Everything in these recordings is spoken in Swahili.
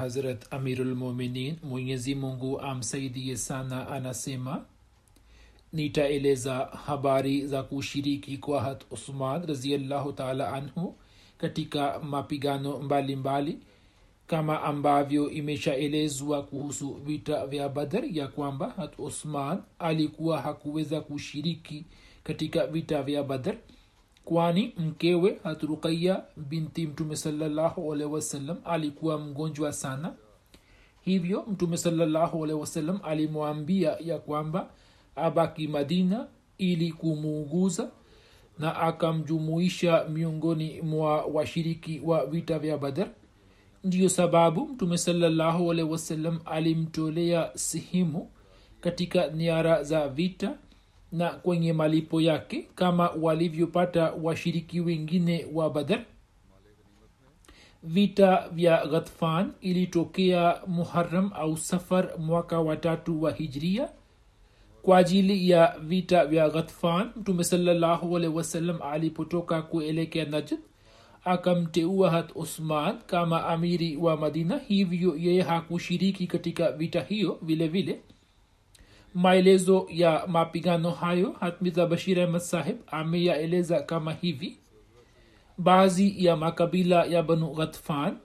Hazrat amirulmuminin Mwenyezi Mungu amsaidie sana, anasema nitaeleza habari za kushiriki kwa hat Usman raziallahu taala anhu katika mapigano mbalimbali mbali, kama ambavyo imeshaelezwa kuhusu vita vya badar ya kwamba hat Usman alikuwa hakuweza kushiriki katika vita vya badar kwani mkewe hatruqaya binti mtume salallahu wasallam alikuwa mgonjwa sana. Hivyo mtume salallahu wasallam alimwambia ya kwamba abaki madina ili kumuuguza na akamjumuisha miongoni mwa washiriki wa vita vya badar ndiyo sababu mtume salallahu wasallam alimtolea sehemu katika niara za vita na kwenye malipo yake kama walivyopata washiriki wengine wa badar vita vya ghatfan ilitokea muharam au safar mwaka watatu wa hijria. Kwa ajili ya vita vya ghatfan mtume salallahu alehi wasallam alipotoka kuelekea najd akamteua hat usman kama amiri wa madina. Hivyo yeye hakushiriki katika vita hiyo vile vile maelezo ya mapigano hayo hatmiza bashir ahmad sahib ameyaeleza kama hivi. Baadhi ya makabila ya banu ghatfan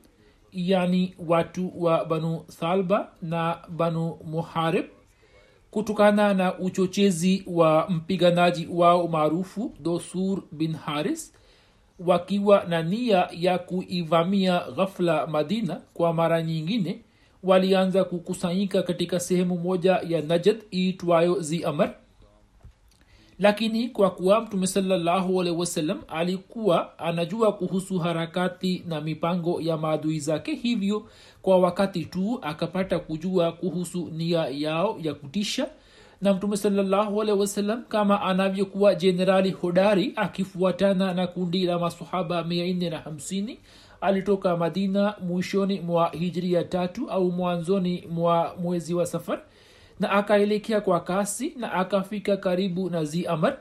yani watu wa banu salba na banu muharib kutokana na uchochezi wa mpiganaji wao maarufu dosur bin haris wakiwa na nia ya kuivamia ghafla madina kwa mara nyingine walianza kukusanyika katika sehemu moja ya najad iitwayo zi amar lakini kwa kuwa mtume salallahu alehi wasallam alikuwa anajua kuhusu harakati na mipango ya maadui zake hivyo kwa wakati tu akapata kujua kuhusu nia yao ya kutisha. Na mtume salallahu alehi wasallam kama anavyokuwa jenerali hodari akifuatana na kundi la masahaba mia nne na hamsini alitoka madina mwishoni mwa hijiria tatu au mwanzoni mwa mwezi wa safar na akaelekea kwa kasi na akafika karibu na zi amar.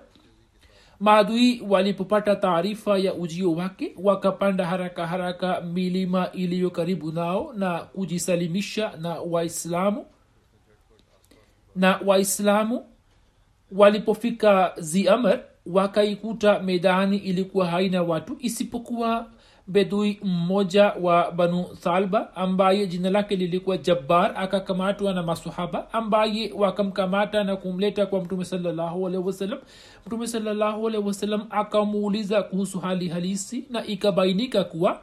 Maadui walipopata taarifa ya ujio wake wakapanda haraka haraka milima iliyo karibu nao na kujisalimisha na waislamu. Na waislamu walipofika zi amar wakaikuta medani ilikuwa haina watu isipokuwa bedui mmoja wa banu salba ambaye jina lake lilikuwa jabbar akakamatwa na masahaba ambaye wakamkamata na kumleta kwa mtume sawasalam mtume sawasalam akamuuliza kuhusu hali halisi na ikabainika kuwa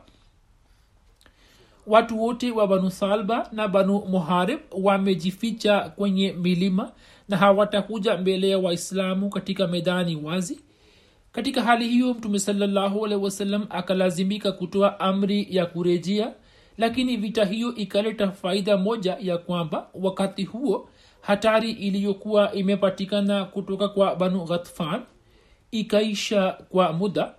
watu wote wa banu salba na banu muharib wamejificha kwenye milima na hawatakuja mbele ya waislamu katika medani wazi katika hali hiyo mtume salallahu wasalam akalazimika kutoa amri ya kurejea lakini vita hiyo ikaleta faida moja ya kwamba wakati huo hatari iliyokuwa imepatikana kutoka kwa banu ghatfan ikaisha kwa muda.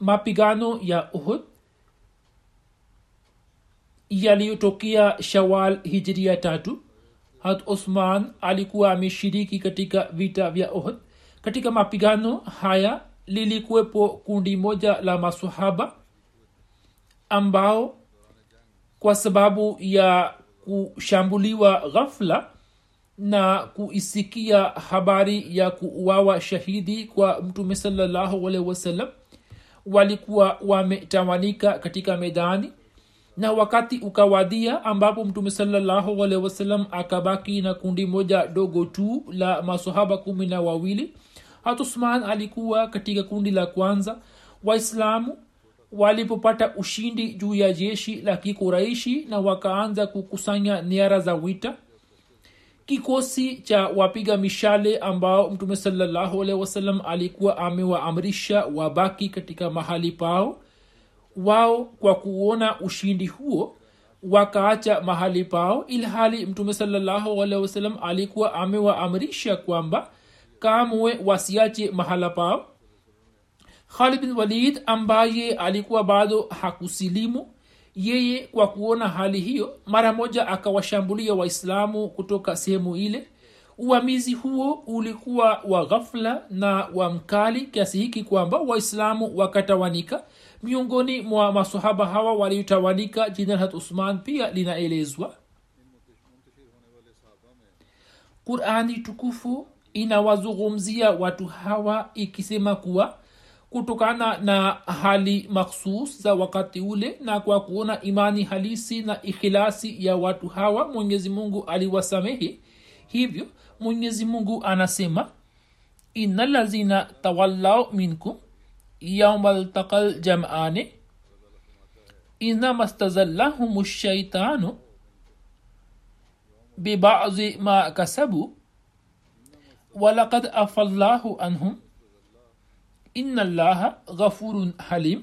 Mapigano ya uhud yaliyotokea shawal hijiria tatu had osman alikuwa ameshiriki katika vita vya ohd katika mapigano haya lilikuwepo kundi moja la masahaba ambao kwa sababu ya kushambuliwa ghafla na kuisikia habari ya kuuawa shahidi kwa mtume salllahu alehi wasallam walikuwa wametawanika katika medani na wakati ukawadia ambapo mtume salallahu alaihi akabaki na kundi moja dogo tu la masahaba kumi na wawili. Hatusman alikuwa katika kundi la kwanza. Waislamu walipopata ushindi juu ya jeshi la kikuraishi na wakaanza kukusanya niara za wita kikosi cha wapiga mishale ambao mtume salallahu alaihi alikuwa amewaamrisha wabaki katika mahali pao wao kwa kuona ushindi huo wakaacha mahali pao ilhali mtume sawasalam alikuwa amewaamrisha kwamba kamwe wasiache mahala pao. Khalid bin walid ambaye alikuwa bado hakusilimu yeye kwa kuona hali hiyo mara moja akawashambulia waislamu kutoka sehemu ile. Uamizi huo ulikuwa wa ghafla na wa mkali kiasi hiki kwamba waislamu wakatawanika miongoni mwa masahaba hawa waliotawanika jina la usman pia linaelezwa. Qurani tukufu inawazungumzia watu hawa ikisema kuwa kutokana na hali makhsus za wakati ule na kwa kuona imani halisi na ikhilasi ya watu hawa mwenyezi mungu aliwasamehe. Hivyo mwenyezi mungu anasema ina lazina tawallau minkum yauma ltaqa ljamani inama stazallahum shaitanu bibadi ma kasabu walakad afa llahu anhum inna allaha ghafurun halim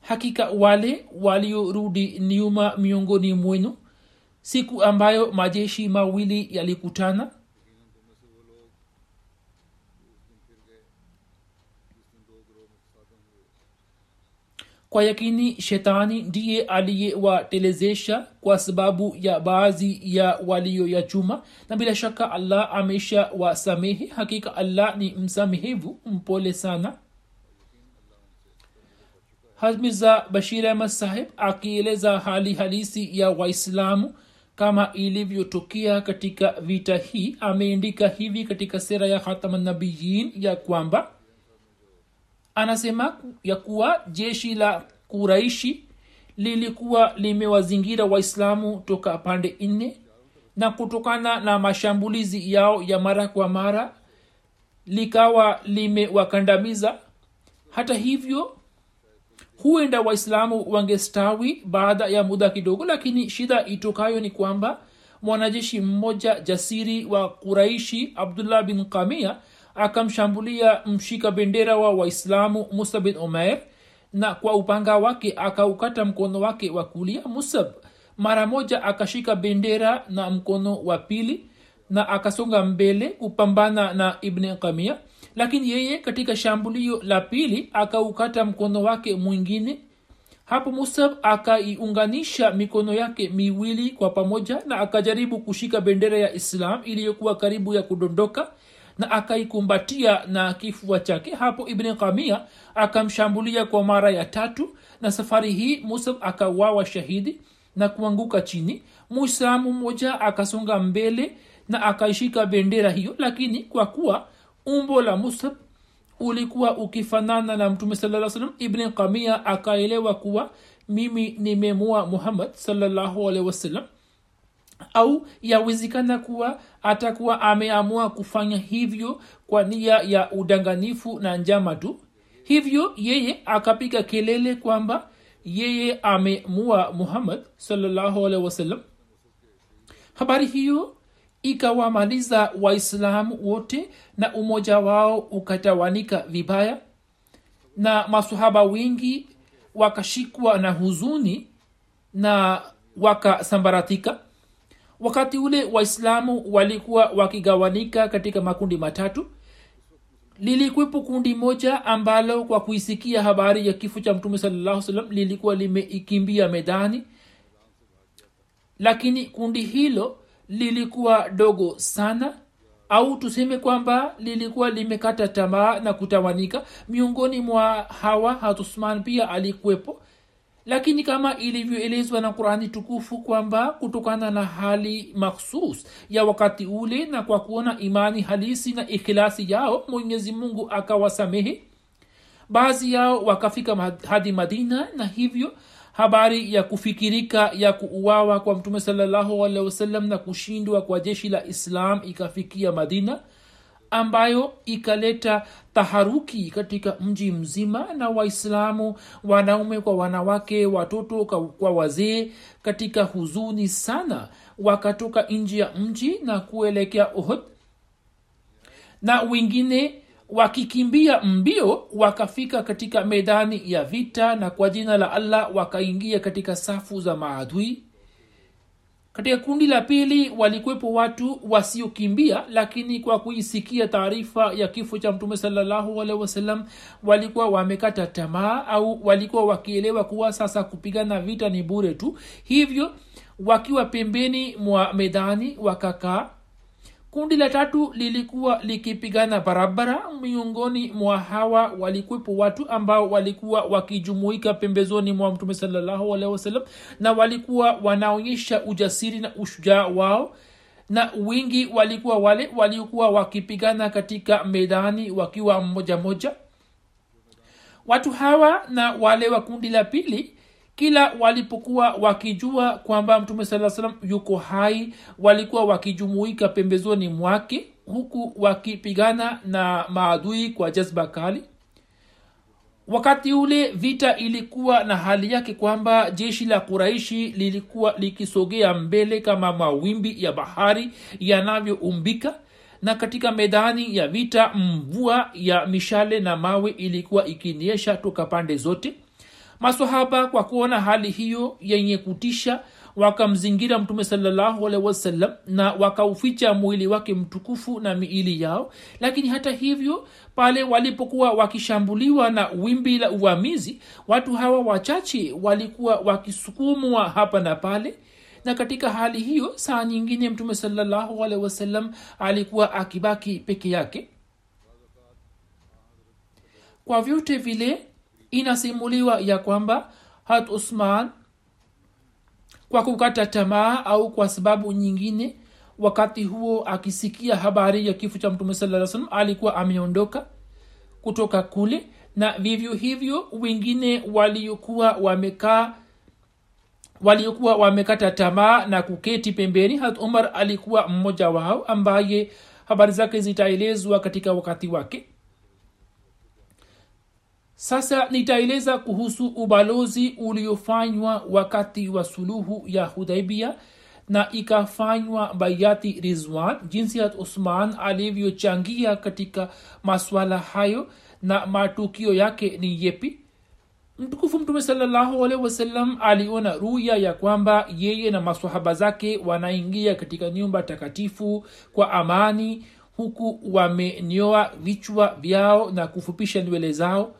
hakika wale waliorudi nyuma miongoni mwenu siku ambayo majeshi mawili yalikutana kwa yakini shetani ndiye aliyewatelezesha kwa sababu ya baadhi ya walioyachuma. Ya chuma na bila shaka allah amesha wasamehe hakika allah ni msamehevu mpole sana. Hazmiza bashir ahmad saheb akieleza hali halisi ya waislamu kama ilivyotokea katika vita hii ameandika hivi katika sera ya hatamanabiyin ya kwamba anasema ya kuwa jeshi la kuraishi lilikuwa limewazingira waislamu toka pande nne na kutokana na mashambulizi yao ya mara kwa mara likawa limewakandamiza. Hata hivyo huenda waislamu wangestawi baada ya muda kidogo lakini shida itokayo ni kwamba mwanajeshi mmoja jasiri wa kuraishi abdullah bin kamia akamshambulia mshika bendera wa waislamu musa bin umair na kwa upanga wake akaukata mkono wake wa kulia musab. Mara moja akashika bendera na mkono wa pili na akasonga mbele kupambana na ibni kamia lakini yeye katika shambulio la pili akaukata mkono wake mwingine. Hapo musab akaiunganisha mikono yake miwili kwa pamoja na akajaribu kushika bendera ya islam iliyokuwa karibu ya kudondoka na akaikumbatia na kifua chake. Hapo ibni kamia akamshambulia kwa mara ya tatu na safari hii musab akawawa shahidi na kuanguka chini. Muislamu mmoja akasonga mbele na akaishika bendera hiyo lakini kwa kuwa umbo la musab ulikuwa ukifanana na mtume saa salam ibni kamia akaelewa kuwa mimi nimemua muhammad sallahualhi wasalam au yawezekana kuwa atakuwa ameamua kufanya hivyo kwa nia ya udanganifu na njama tu. Hivyo yeye akapiga kelele kwamba yeye amemua muhammad sawasalam habari hiyo ikawamaliza waislamu wote na umoja wao ukatawanika vibaya na masahaba wengi wakashikwa na huzuni na wakasambaratika wakati ule waislamu walikuwa wakigawanika katika makundi matatu lilikwepo kundi moja ambalo kwa kuisikia habari ya kifo cha mtume salllahu salam lilikuwa limeikimbia medani lakini kundi hilo lilikuwa dogo sana au tuseme kwamba lilikuwa limekata tamaa na kutawanika. Miongoni mwa hawa hatusman pia alikuwepo lakini kama ilivyoelezwa na qurani tukufu kwamba kutokana na hali makhsus ya wakati ule na kwa kuona imani halisi na ikhilasi yao mwenyezi mungu akawasamehe baadhi yao wakafika hadi madina na hivyo habari ya kufikirika ya kuuawa kwa mtume salallahu alehi wasallam na kushindwa kwa jeshi la islam ikafikia madina ambayo ikaleta taharuki katika mji mzima na waislamu wanaume kwa wanawake watoto kwa wazee katika huzuni sana wakatoka nji ya mji na kuelekea uhud. Na wengine wakikimbia mbio wakafika katika medani ya vita na kwa jina la allah wakaingia katika safu za maadui katika kundi la pili walikwepo watu wasiokimbia lakini kwa kuisikia taarifa ya kifo cha mtume salllahualhi wasalam walikuwa wamekata tamaa au walikuwa wakielewa kuwa sasa kupigana vita ni bure tu. Hivyo wakiwa pembeni mwa medani wakakaa kundi la tatu lilikuwa likipigana barabara miongoni mwa hawa walikwepo watu ambao walikuwa wakijumuika pembezoni mwa mtume sawasalam na walikuwa wanaonyesha ujasiri na ushujaa wao na wingi walikuwa wale waliokuwa wakipigana katika medani wakiwa mmoja moja. Watu hawa na wale wa kundi la pili kila walipokuwa wakijua kwamba mtume saa salam yuko hai walikuwa wakijumuika pembezoni mwake huku wakipigana na maadui kwa jazba kali. Wakati ule vita ilikuwa na hali yake kwamba jeshi la kuraishi lilikuwa likisogea mbele kama mawimbi ya bahari yanavyoumbika na katika medani ya vita mvua ya mishale na mawe ilikuwa ikiniesha toka pande zote masahaba kwa kuona hali hiyo yenye kutisha wakamzingira mtume salallahu alehi wasallam na wakauficha mwili wake mtukufu na miili yao. Lakini hata hivyo pale walipokuwa wakishambuliwa na wimbi la uvamizi watu hawa wachache walikuwa wakisukumwa hapa na pale. Na katika hali hiyo saa nyingine mtume salallahu wasallam alikuwa akibaki peke yake. Kwa vyote vile inasimuliwa ya kwamba hat usman kwa kukata tamaa au kwa sababu nyingine wakati huo akisikia habari ya kifo cha mtume saa salam alikuwa ameondoka kutoka kule na vivyo hivyo wengine waliokuwa wamekaa waliokuwa wamekata tamaa na kuketi pembeni hat umar alikuwa mmoja wao ambaye habari zake zitaelezwa katika wakati wake sasa nitaeleza kuhusu ubalozi uliofanywa wakati wa suluhu ya hudaibia na ikafanywa bayati rizwan jinsi hat usman alivyochangia katika maswala hayo na matukio yake ni yepi. Mtukufu mtume salallahu alehi wasallam aliona ruya ya kwamba yeye na masahaba zake wanaingia katika nyumba takatifu kwa amani huku wamenyoa vichwa vyao na kufupisha nywele zao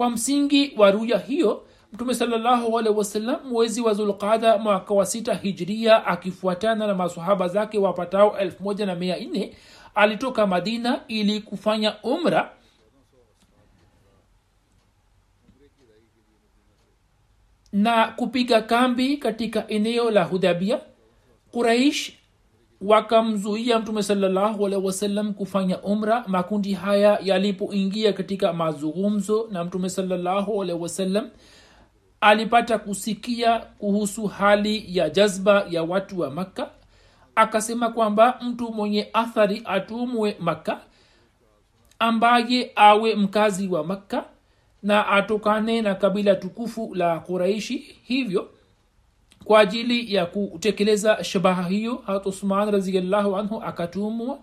kwa msingi wa ruya hiyo mtume sawasalam mwezi wa zulqada mwaka wa sita hijria akifuatana na masahaba zake wapatao elfu moja na mia nne alitoka madina ili kufanya umra. Na kupiga kambi katika eneo la hudabia. Quraish wakamzuia mtume salllahu alehi wasallam kufanya umra. Makundi haya yalipoingia katika mazungumzo na mtume salllahu alehi wasallam alipata kusikia kuhusu hali ya jazba ya watu wa makka. Akasema kwamba mtu mwenye athari atumwe makka ambaye awe mkazi wa makka na atokane na kabila tukufu la kuraishi hivyo kwa ajili ya kutekeleza shabaha hiyo hat usman raziallahu anhu akatumwa.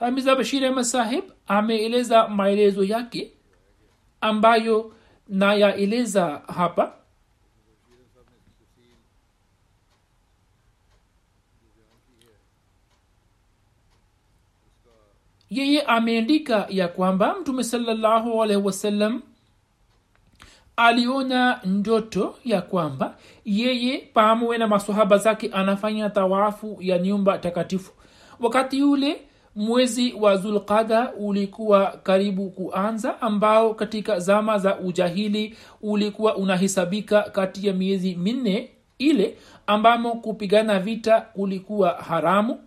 Hamiza bashir ahmad ameeleza maelezo yake ambayo nayaeleza hapa. Yeye ameandika ya kwamba mtume salallahu alaihi wasallam aliona ndoto ya kwamba yeye pamoja na masohaba zake anafanya tawafu ya nyumba takatifu. Wakati ule mwezi wa zulqada ulikuwa karibu kuanza ambao katika zama za ujahili ulikuwa unahesabika kati ya miezi minne ile ambamo kupigana vita kulikuwa haramu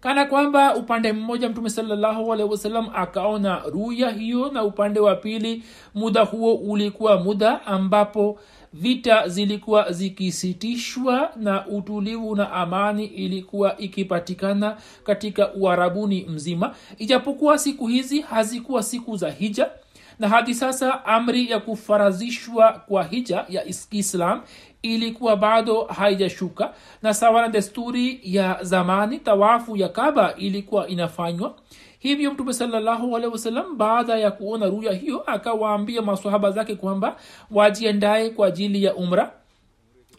kana kwamba upande mmoja mtume salallahu alehi akaona ruya hiyo na upande wa pili muda huo ulikuwa muda ambapo vita zilikuwa zikisitishwa na utulivu na amani ilikuwa ikipatikana katika uharabuni mzima. Ijapokuwa siku hizi hazikuwa siku za hija na hadi sasa amri ya kufarazishwa kwa hija ya islam ilikuwa bado haijashuka. Na sawa na desturi ya zamani tawafu ya kaba ilikuwa inafanywa. Hivyo mtume salallahu alehi baada ya kuona ruya hiyo akawaambia masahaba zake kwamba wajiendaye kwa ajili ya umra.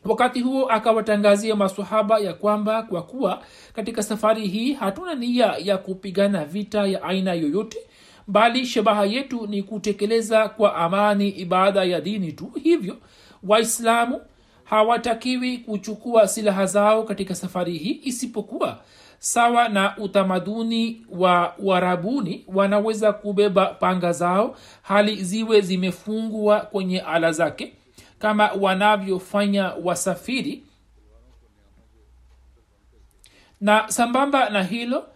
Wakati huo akawatangazia masahaba ya kwamba kwa kuwa katika safari hii hatuna nia ya kupigana vita ya aina yoyote bali shabaha yetu ni kutekeleza kwa amani ibada ya dini tu. Hivyo waislamu hawatakiwi kuchukua silaha zao katika safari hii isipokuwa sawa na utamaduni wa uarabuni wanaweza kubeba panga zao hali ziwe zimefungwa kwenye ala zake kama wanavyofanya wasafiri. Na sambamba na hilo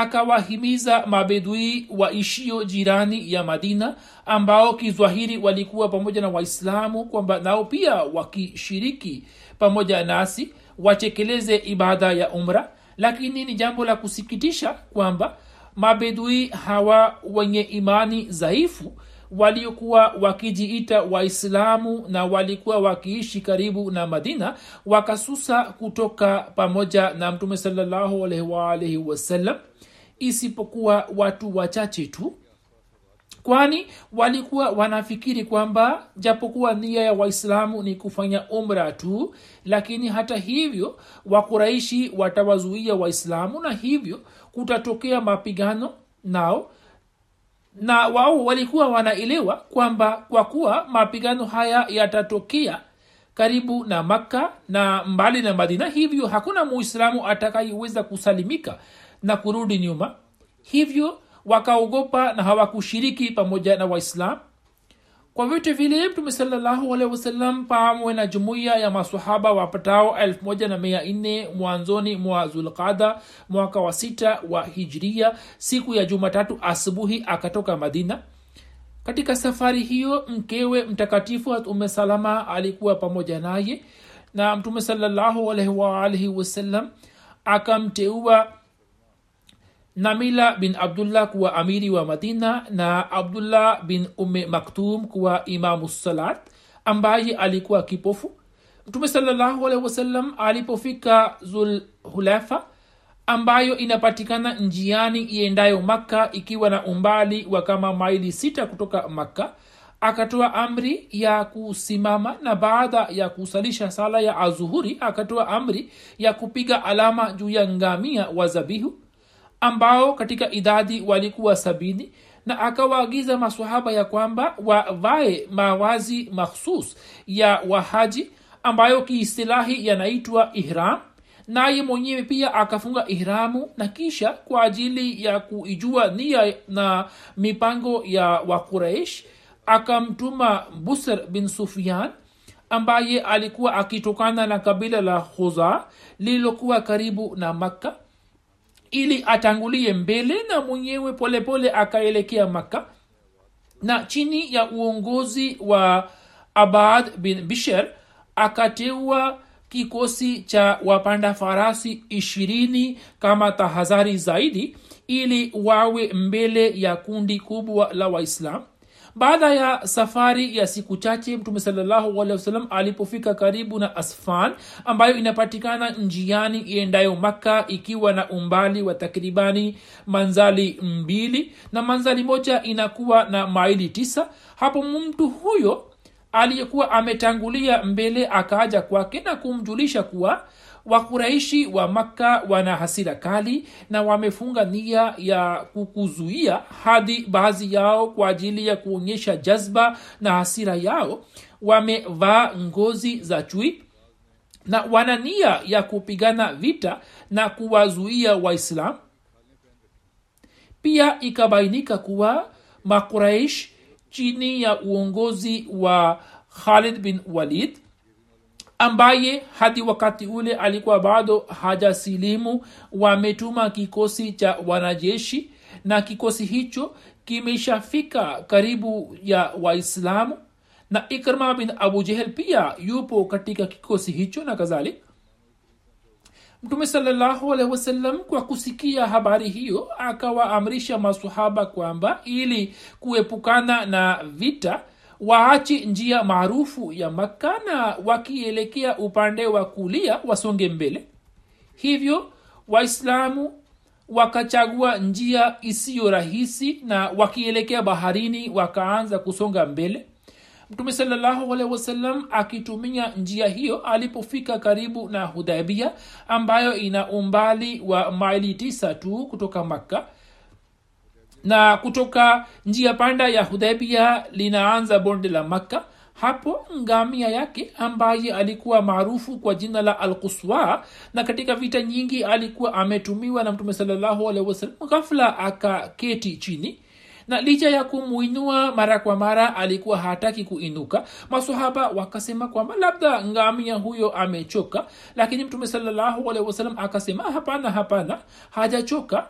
akawahimiza mabedui waishio jirani ya madina ambao kizwahiri walikuwa pamoja na waislamu kwamba nao pia wakishiriki pamoja nasi watekeleze ibada ya umra. Lakini ni jambo la kusikitisha kwamba mabedui hawa wenye imani dhaifu waliokuwa wakijiita waislamu na walikuwa wakiishi karibu na madina wakasusa kutoka pamoja na mtume salallahu wasallam wasallam isipokuwa watu wachache tu kwani walikuwa wanafikiri kwamba japokuwa nia ya waislamu ni kufanya umra tu lakini hata hivyo wakuraishi watawazuia waislamu na hivyo kutatokea mapigano nao. Na wao walikuwa wanaelewa kwamba kwa kuwa mapigano haya yatatokea karibu na makka na mbali na madina hivyo hakuna muislamu atakayeweza kusalimika na kurudi nyuma. Hivyo wakaogopa na hawakushiriki pamoja na waislam. Kwa vyote vile mtume sawasalam pamwe na jumuiya ya masahaba wapatao 14 mwanzoni mwa zulqada mwaka wa sita wa hijria siku ya jumatatu asubuhi akatoka madina. Katika safari hiyo mkewe mtakatifu ume salama alikuwa pamoja naye na mtume salallahu wasalam akamteua namila bin abdullah kuwa amiri wa madina na abdullah bin ume maktum kuwa imamu salat ambaye alikuwa kipofu. Mtume salallahu alaihi wasallam alipofika zulhulefa ambayo inapatikana njiani iendayo makka ikiwa na umbali wa kama maili sita kutoka makka akatoa amri ya kusimama na baada ya kusalisha sala ya azuhuri akatoa amri ya kupiga alama juu ya ngamia wa zabihu ambao katika idadi walikuwa sabini na akawaagiza masahaba ya kwamba wavae mawazi makhsus ya wahaji ambayo kiistilahi yanaitwa ihram. Naye mwenyewe pia akafunga ihramu na kisha kwa ajili ya kuijua nia na mipango ya wakuraish akamtuma busr bin sufian ambaye alikuwa akitokana na kabila la khuza lililokuwa karibu na makka ili atangulie mbele na mwenyewe polepole akaelekea makka. Na chini ya uongozi wa abad bin bisher akateua kikosi cha wapanda farasi ishirini kama tahadhari zaidi ili wawe mbele ya kundi kubwa la waislam baada ya safari ya siku chache mtume sawasalam alipofika karibu na asfan ambayo inapatikana njiani iendayo makka ikiwa na umbali wa takribani manzali mbili na manzali moja inakuwa na maili tisa hapo mtu huyo aliyekuwa ametangulia mbele akaaja kwake na kumjulisha kuwa wakuraishi wa makka wana hasira kali na wamefunga nia ya kukuzuia hadi baadhi yao kwa ajili ya kuonyesha jazba na hasira yao. Wamevaa ngozi za chui na wana nia ya kupigana vita na kuwazuia waislam pia ikabainika kuwa makuraish chini ya uongozi wa khalid bin walid ambaye hadi wakati ule alikuwa bado hajasilimu wametuma kikosi cha wanajeshi na kikosi hicho kimeshafika karibu ya waislamu. Na ikrma bin abu jehel pia yupo katika kikosi hicho na kadhalik. Mtume salallahu alehi wasallam kwa kusikia habari hiyo akawaamrisha masahaba kwamba ili kuepukana na vita waache njia maarufu ya makka na wakielekea upande wa kulia wasonge mbele. Hivyo waislamu wakachagua njia isiyo rahisi na wakielekea baharini wakaanza kusonga mbele. Mtume salallahu wasalam akitumia njia hiyo alipofika karibu na hudhaibia ambayo ina umbali wa maili tisa tu kutoka makka na kutoka njia panda ya hudhaibia linaanza bonde la makka. Hapo ngamia yake ambaye alikuwa maarufu kwa jina la alkuswa na katika vita nyingi alikuwa ametumiwa na mtume wasallam ghafla akaketi chini. Na licha ya kumuinua mara kwa mara alikuwa hataki kuinuka. Masahaba wakasema kwamba labda ngamia huyo amechoka lakini mtume wasallam akasema hapana hapana hajachoka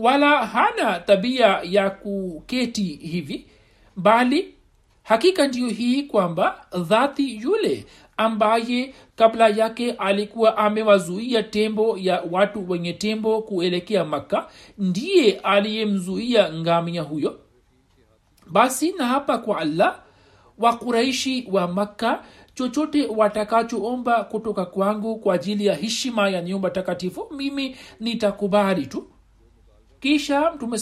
wala hana tabia ya kuketi hivi bali hakika ndiyo hii kwamba dhati yule ambaye kabla yake alikuwa amewazuia tembo ya watu wenye tembo kuelekea makka ndiye aliyemzuia ngamia huyo. Basi na hapa kwa allah wakuraishi wa makka chochote watakachoomba kutoka kwangu kwa ajili ya heshima ya nyumba takatifu mimi nitakubali tu kisha mtume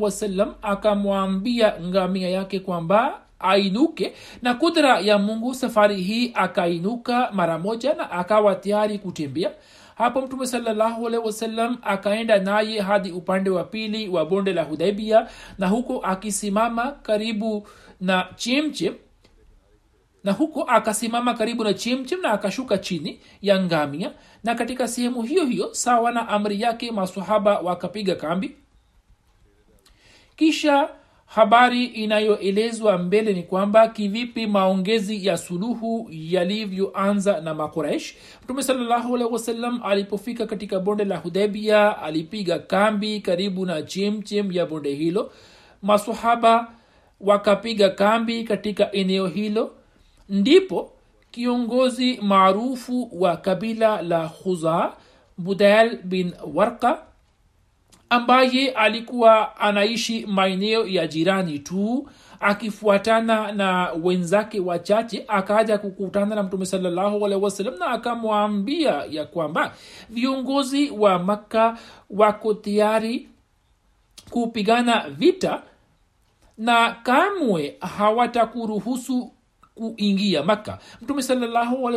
wasallam akamwambia ngamia yake kwamba ainuke na kudra ya mungu safari hii akainuka mara moja na akawa tayari kutembea. Hapo mtume salallahu wasallam akaenda naye hadi upande wa pili wa bonde la hudaibia na huko akisimama karibu na chemchem na huko akasimama karibu na chemchem na akashuka chini ya ngamia. Na katika sehemu hiyo hiyo sawa na amri yake masahaba wakapiga kambi. Kisha habari inayoelezwa mbele ni kwamba kivipi maongezi ya suluhu yalivyoanza na makuraish. Mtume sawasalam alipofika katika bonde la hudebia alipiga kambi karibu na chemchem ya bonde hilo. Masahaba wakapiga kambi katika eneo hilo ndipo kiongozi maarufu wa kabila la khuza budal bin warka ambaye alikuwa anaishi maeneo ya jirani tu akifuatana na wenzake wachache akaja kukutana na mtume salallahu alehi na akamwambia ya kwamba viongozi wa makka wako tayari kupigana vita na kamwe hawatakuruhusu kuingia maka. Mtume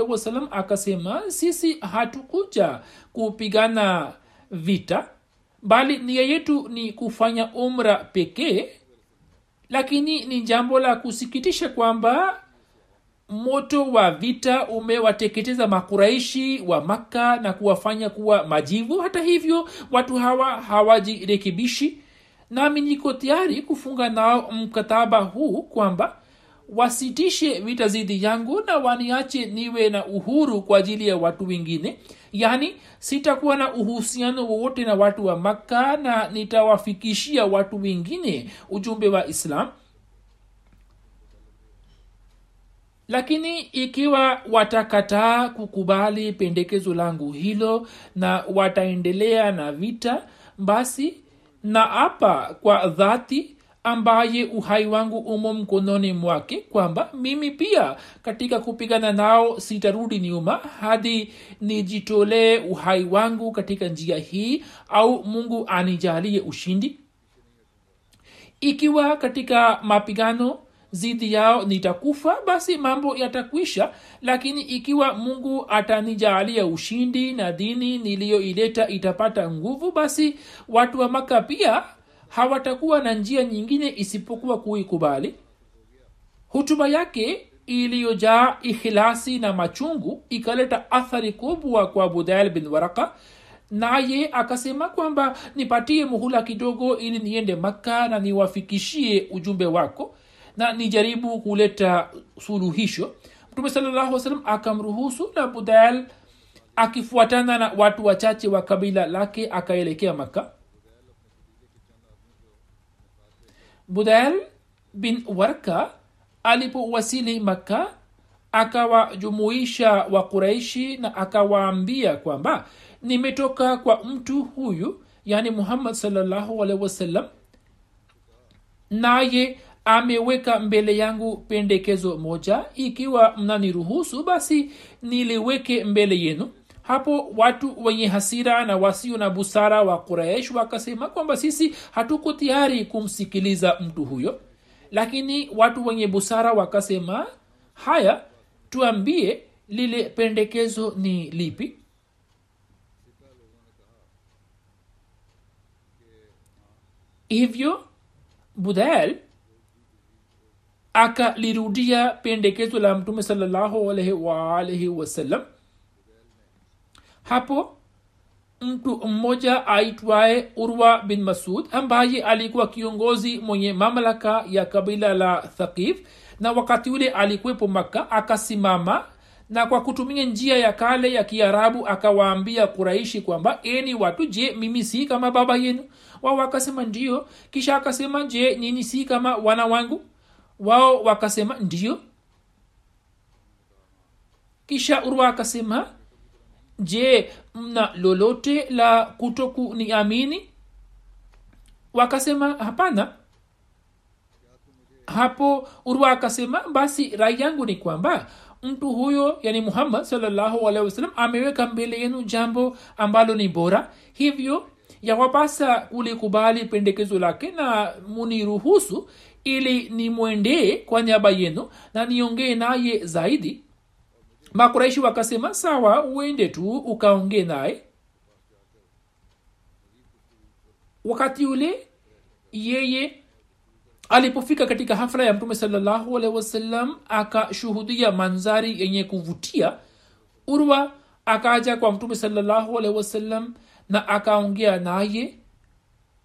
wasallam akasema sisi hatukuja kupigana vita bali nia yetu ni kufanya umra pekee lakini ni jambo la kusikitisha kwamba moto wa vita umewateketeza makuraishi wa makka na kuwafanya kuwa majivu. Hata hivyo watu hawa hawajirekebishi. Nami niko tayari kufunga nao mkataba huu kwamba wasitishe vita zidi yangu na waniache niwe na uhuru kwa ajili ya watu wengine. Yaani sitakuwa na uhusiano wowote na watu wa makka na nitawafikishia watu wengine ujumbe wa islam. Lakini ikiwa watakataa kukubali pendekezo langu hilo na wataendelea na vita basi na apa kwa dhati ambaye uhai wangu umo mkononi mwake kwamba mimi pia katika kupigana nao sitarudi nyuma hadi nijitolee uhai wangu katika njia hii au mungu anijalie ushindi. Ikiwa katika mapigano zidi yao nitakufa basi mambo yatakwisha lakini ikiwa mungu atanijaalia ushindi na dini niliyoileta itapata nguvu basi watu wa maka pia hawatakuwa na njia nyingine isipokuwa kuikubali. Hutuba yake iliyojaa ikhilasi na machungu ikaleta athari kubwa kwa budail bin waraka naye akasema kwamba nipatie muhula kidogo ili niende makka na niwafikishie ujumbe wako na nijaribu kuleta suluhisho. Mtume salllahu salam akamruhusu na budail akifuatana na watu wachache wa kabila lake akaelekea makka budail bin warka alipowasili makka akawajumuisha wa kuraishi na akawaambia kwamba nimetoka kwa mtu huyu yani muhammad salllahu naye ameweka mbele yangu pendekezo moja. Ikiwa mnaniruhusu basi niliweke mbele yenu hapo watu wenye hasira na wasio na busara wa quraish wakasema kwamba sisi hatuko tayari kumsikiliza mtu huyo. Lakini watu wenye busara wakasema haya tuambie lile pendekezo ni lipi? Hivyo budhael akalirudia pendekezo la mtume salllahu alaihi waalaihi wasallam hapo mtu mmoja aitwaye urwa bin masud ambaye alikuwa kiongozi mwenye mamlaka ya kabila la thaqif na wakati ule alikuwepo makka akasimama na kwa kutumia njia ya kale ya kiarabu akawaambia kuraishi kwamba eni watu je mimi si kama baba yenu? Wao wakasema ndio kisha akasema je nyinyi si kama wana wangu? Wao wakasema ndio kisha urwa akasema je mna lolote la kutoku ni amini wakasema hapana. Hapo urwa akasema basi rai yangu ni kwamba mtu huyo yani muhammad wasallam ameweka mbele yenu jambo ambalo ni bora. Hivyo yawapasa kulikubali pendekezo lake na muniruhusu ili nimwendee kwa niaba yenu na niongee naye zaidi makuraishi wakasema sawa uende tu ukaongee naye. Wakati ule yeye alipofika katika hafla ya mtume salllahu alehi wasallam akashuhudia manzari yenye kuvutia. Urwa akaja kwa mtume salllahu alehi wasallam na akaongea naye.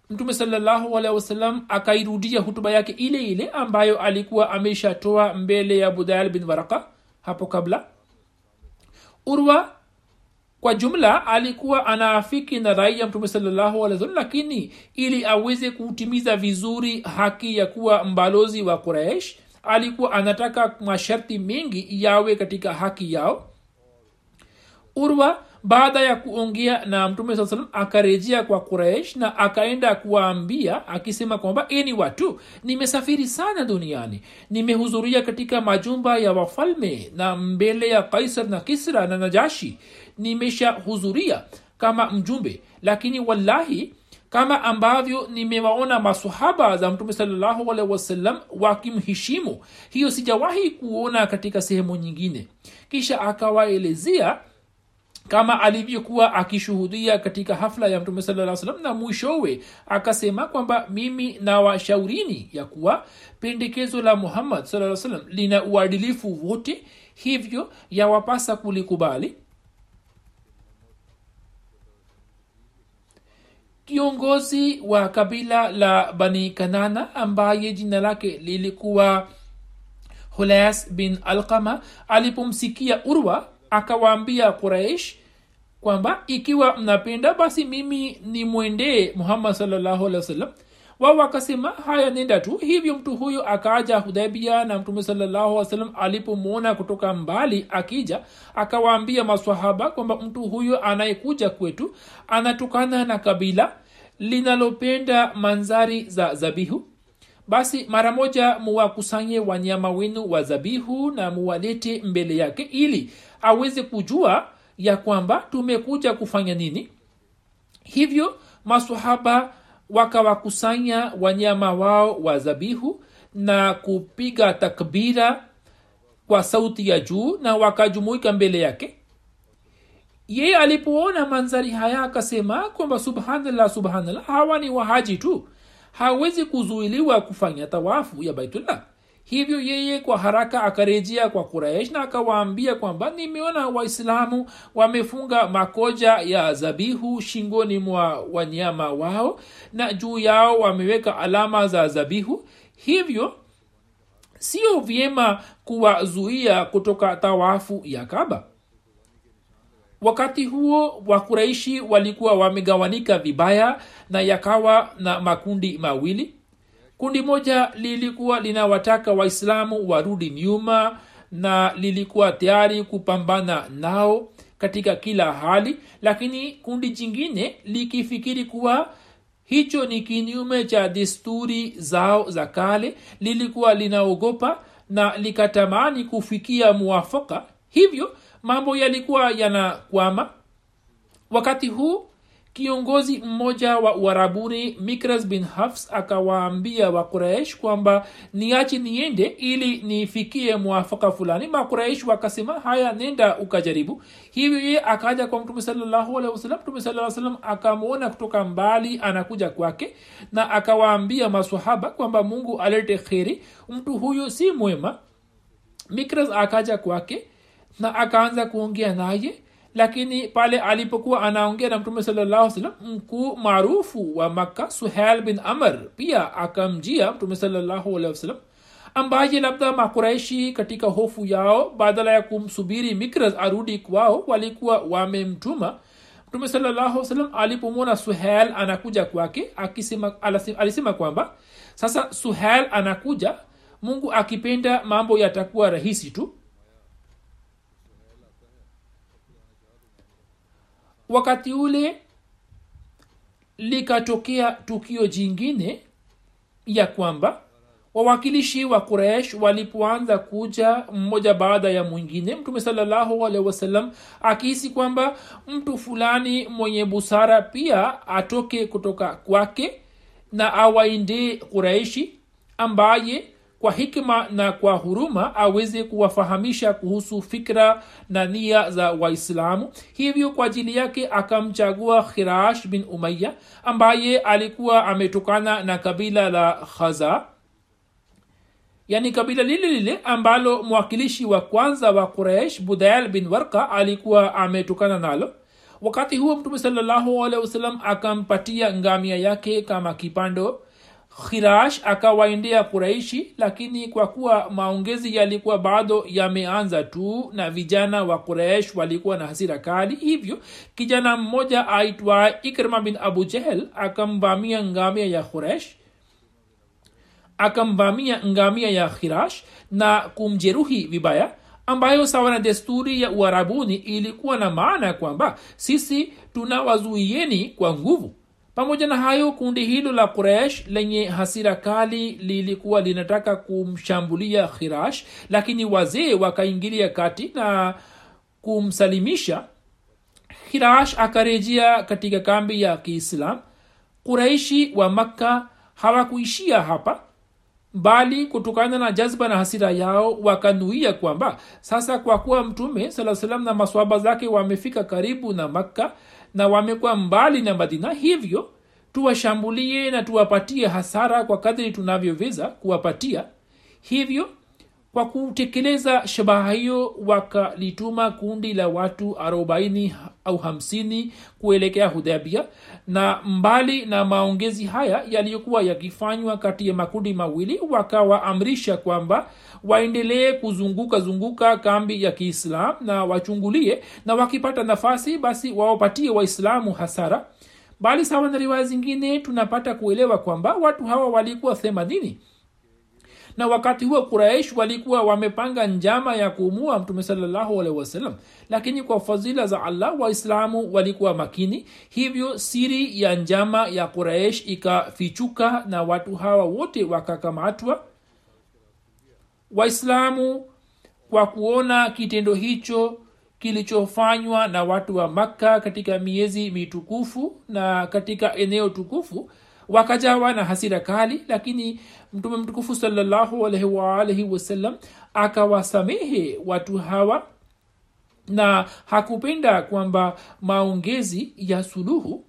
Mtume salllahu alehi wasallam akairudia hutuba yake ile ile ambayo alikuwa ameshatoa mbele ya budayal bin waraka hapo kabla urwa kwa jumla alikuwa anaafiki na rai ya mtume wasallam lakini ili aweze kutimiza vizuri haki ya kuwa mbalozi wa quraish alikuwa anataka masharti mengi yawe katika haki yao. Urwa baada ya kuongea na mtume saa salam akarejea kwa kuraish na akaenda kuwaambia akisema kwamba ini watu nimesafiri sana duniani. Nimehudhuria katika majumba ya wafalme na mbele ya kaisar na kisra na najashi. Nimeshahudhuria kama mjumbe. Lakini wallahi kama ambavyo nimewaona masahaba za mtume salllahualhi wasallam wakimheshimu hiyo sijawahi kuona katika sehemu nyingine. Kisha akawaelezea kama alivyokuwa akishuhudia katika hafla ya mtume saa salam na mwishowe akasema kwamba mimi nawashaurini ya kuwa pendekezo la muhammad saa salam lina uadilifu wote hivyo yawapasa kulikubali. Kiongozi wa kabila la bani kanana ambaye jina lake lilikuwa hulas bin alqama alipomsikia urwa akawaambia quraish kwamba ikiwa mnapenda basi mimi nimwendee muhammad salllahu wasallam. Wao wakasema haya nenda tu. Hivyo mtu huyo akaja hudaibia na mtume salllahu alipomwona kutoka mbali akija akawaambia maswahaba kwamba mtu huyo anayekuja kwetu anatokana na kabila linalopenda manzari za zabihu. Basi mara moja muwakusanye wanyama wenu wa zabihu na muwalete mbele yake ili aweze kujua ya kwamba tumekuja kufanya nini? Hivyo masahaba wakawakusanya wanyama wao wa zabihu na kupiga takbira kwa sauti ya juu na wakajumuika mbele yake. Yeye alipoona manzari haya akasema kwamba subhanallah subhanallah hawa ni wahaji tu. Hawezi kuzuiliwa kufanya tawafu ya baitullah hivyo yeye kwa haraka akarejea kwa kuraish na akawaambia kwamba nimeona waislamu wamefunga makoja ya zabihu shingoni mwa wanyama wao na juu yao wameweka alama za zabihu. Hivyo sio vyema kuwazuia kutoka tawafu ya kaba wakati huo wakuraishi walikuwa wamegawanika vibaya na yakawa na makundi mawili kundi moja lilikuwa linawataka waislamu warudi nyuma na lilikuwa tayari kupambana nao katika kila hali lakini kundi jingine likifikiri kuwa hicho ni kinyume cha desturi zao za kale lilikuwa linaogopa na likatamani kufikia muwafaka hivyo mambo yalikuwa yanakwama. Wakati huu kiongozi mmoja wa uarabuni mikras bin hafs akawaambia wakuraish kwamba niachi niende ili nifikie mwafaka fulani. Makuraish wakasema haya nenda ukajaribu. Hivyo ye akaja kwa mtume salallahu mtume saa akamwona kutoka mbali anakuja kwake na akawaambia masahaba kwamba mungu alete kheri. Mtu huyu si mwema. Mikras akaja kwake na akaanza kuongea naye lakini pale alipokuwa anaongea na mtume salllahu salam mkuu maarufu wa makka suhel bin amr pia akamjia mtume salllahu alehi wasalam ambaye labda makuraishi katika hofu yao badala ya kumsubiri mikras arudi kwao walikuwa wamemtuma mtume salllahu salam alipomwona suhel anakuja kwake alisema kwamba sasa suhel anakuja mungu akipenda mambo yatakuwa rahisi tu wakati ule likatokea tukio jingine ya kwamba wawakilishi wa kuresh walipoanza kuja mmoja baada ya mwingine mtume salallahu alehi akihisi kwamba mtu fulani mwenye busara pia atoke kutoka kwake na awaendee kuraishi ambaye kwa hikma na kwa huruma aweze kuwafahamisha kuhusu fikra na nia za waislamu. Hivyo kwa ajili yake akamchagua khirash bin umaya ambaye alikuwa ametokana na kabila la khaza. Yani kabila lile lile ambalo mwakilishi wa kwanza wa quraish budail bin warka alikuwa ametokana nalo. Wakati huo mtume wasallam akampatia ngamia yake kama kipando khirash akawaendea kuraishi lakini kwa kuwa maongezi yalikuwa bado yameanza tu na vijana wa kuraish walikuwa na hasira kali hivyo kijana mmoja aitwa ikrima bin abu jehel akamvamia ngamia ya quraish akamvamia ngamia ya khirash na kumjeruhi vibaya ambayo sawa na desturi ya uharabuni ilikuwa na maana kwamba sisi tunawazuieni kwa nguvu pamoja na hayo kundi hilo la quraish lenye hasira kali lilikuwa linataka kumshambulia khirash lakini wazee wakaingilia kati na kumsalimisha. Khirash akarejea katika kambi ya kiislam. Quraishi wa makka hawakuishia hapa bali kutokana na jazba na hasira yao wakanuia kwamba sasa kwa kuwa mtume saa salam na maswaba zake wamefika karibu na makka na wamekuwa mbali na madina hivyo tuwashambulie na tuwapatie hasara kwa kadri tunavyoweza kuwapatia. Hivyo kwa kutekeleza shabaha hiyo wakalituma kundi la watu 40 au 50 kuelekea hudhabia na mbali na maongezi haya yaliyokuwa yakifanywa kati ya makundi mawili wakawaamrisha kwamba waendelee kuzunguka zunguka kambi ya kiislam na wachungulie na wakipata nafasi basi wawapatie waislamu hasara. Bali sawa na riwaya zingine tunapata kuelewa kwamba watu hawa walikuwa themanini na wakati huo quraish walikuwa wamepanga njama ya kuumua mtume salallahu alehi wasallam. Lakini kwa fadhila za allah waislamu walikuwa makini. Hivyo siri ya njama ya quraish ikafichuka na watu hawa wote wakakamatwa. Waislamu kwa kuona kitendo hicho kilichofanywa na watu wa makka katika miezi mitukufu na katika eneo tukufu wakajawa na hasira kali lakini mtume mtukufu salallahu wasallam akawasamehe watu hawa na hakupenda kwamba maongezi ya suluhu